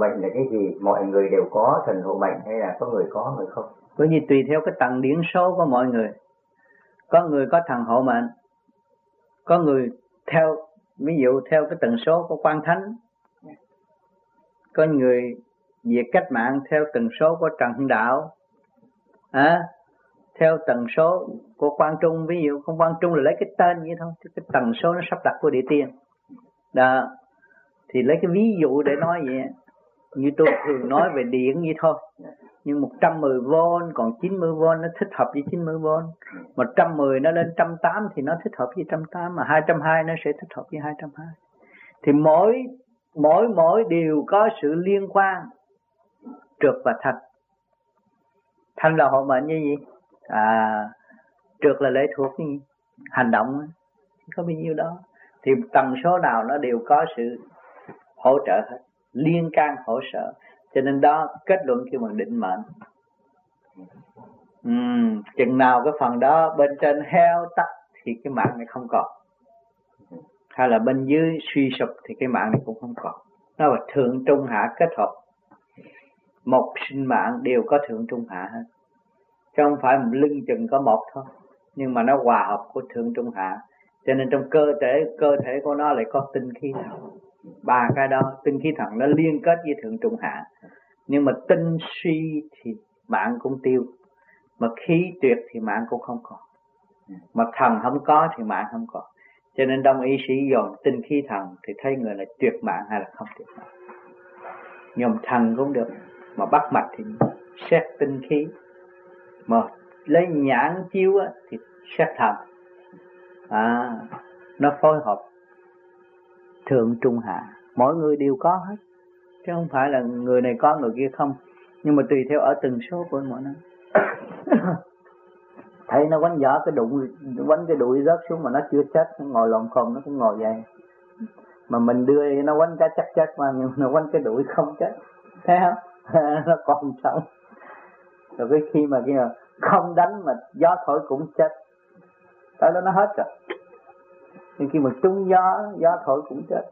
mệnh là cái gì? Mọi người đều có thần hộ mệnh hay là có người có người không? Bởi vì tùy theo cái tầng điển số của mọi người. Có người có thần hộ mệnh có người theo ví dụ theo cái tần số của quan thánh. Có người việc cách mạng theo tần số của trần hưng đạo. À, theo tần số của quan trung ví dụ không quan trung là lấy cái tên vậy thôi cái tần số nó sắp đặt của địa tiên. Đó thì lấy cái ví dụ để nói vậy như tôi thường nói về điện vậy thôi. Nhưng 110V còn 90V nó thích hợp với 90V 110 nó lên 108 thì nó thích hợp với 108 mà 220 nó sẽ thích hợp với 220 thì mỗi mỗi mỗi đều có sự liên quan, trượt và thanh thanh là hộ mệnh như gì? À trượt là lệ thuộc cái gì? Hành động có bao nhiêu đó. Thì tần số nào nó đều có sự hỗ trợ hết liên can hỗ trợ. Cho nên đó kết luận khi mà định mệnh. Uhm, chừng nào cái phần đó bên trên heo tắt thì cái mạng này không còn. Hay là bên dưới suy sụp thì cái mạng này cũng không còn. Nó là thượng trung hạ kết hợp. Một sinh mạng đều có thượng trung hạ hết. Chứ không phải lưng chừng có một thôi. Nhưng mà nó hòa hợp của thượng trung hạ cho nên trong cơ thể cơ thể của nó lại có tinh khí thần ba cái đó tinh khí thần nó liên kết với thượng trung hạ. Nhưng mà tinh suy thì mạng cũng tiêu. Mà khí tuyệt thì mạng cũng không còn. Mà thần không có thì mạng không còn. Cho nên đông y sĩ dồn tinh khí thần thì thấy người là tuyệt mạng hay là không tuyệt mạng. Nhòm thần cũng được mà bắt mạch thì xét tinh khí. Mà lấy nhãn chiếu á, thì xét thần à nó phối hợp thượng trung hạ. Mỗi người đều có hết. Chứ không phải là người này có, người kia không. Nhưng mà tùy theo ở từng số của mỗi năm thấy nó quánh giỏ cái đụng, quánh cái đuổi rớt xuống mà nó chưa chết, nó ngồi lộn khom nó cũng ngồi vậy. Mà mình đưa nó quánh cái chắc chắc mà, nhưng nó quánh cái đuổi không chết. Thấy không? Nó còn sống. Rồi cái khi mà kia không đánh mà gió thổi cũng chết tại đó nó hết rồi. Nhưng khi mà trúng gió gió thổi cũng chết.